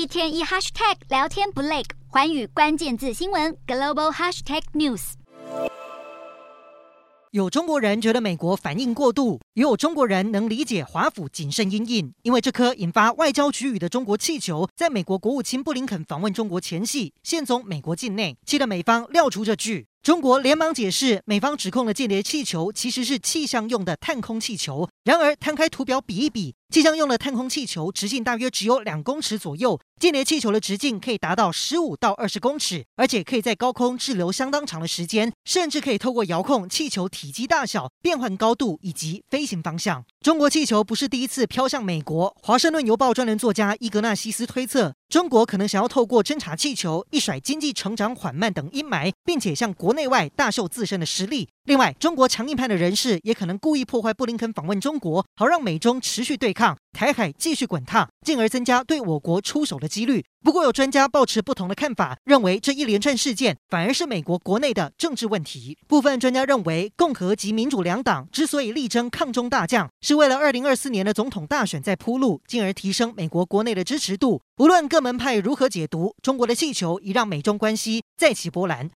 一天一 hashtag 聊天不累，寰宇关键字新闻 global hashtag news。有中国人觉得美国反应过度，也有中国人能理解华府谨慎因应，因为这颗引发外交局域的中国气球，在美国国务卿布林肯访问中国前夕，现踪美国境内，气得美方撂出这句。中国连忙解释，美方指控的间谍气球其实是气象用的探空气球。然而，摊开图表比一比，气象用的探空气球直径大约只有两公尺左右，间谍气球的直径可以达到十五到二十公尺，而且可以在高空滞留相当长的时间，甚至可以透过遥控气球体积大小、变换高度以及飞行方向。中国气球不是第一次飘向美国。华盛顿邮报专栏作家伊格纳西斯推测，中国可能想要透过侦察气球一甩经济成长缓慢等阴霾，并且向国内外大秀自身的实力。另外，中国强硬派的人士也可能故意破坏布林肯访问中国，好让美中持续对抗，台海继续滚烫，进而增加对我国出手的几率。不过，有专家抱持不同的看法，认为这一连串事件反而是美国国内的政治问题。部分专家认为，共和及民主两党之所以力争抗中大将，是为了二零二四年的总统大选在铺路，进而提升美国国内的支持度。无论各门派如何解读，中国的气球已让美中关系再起波澜。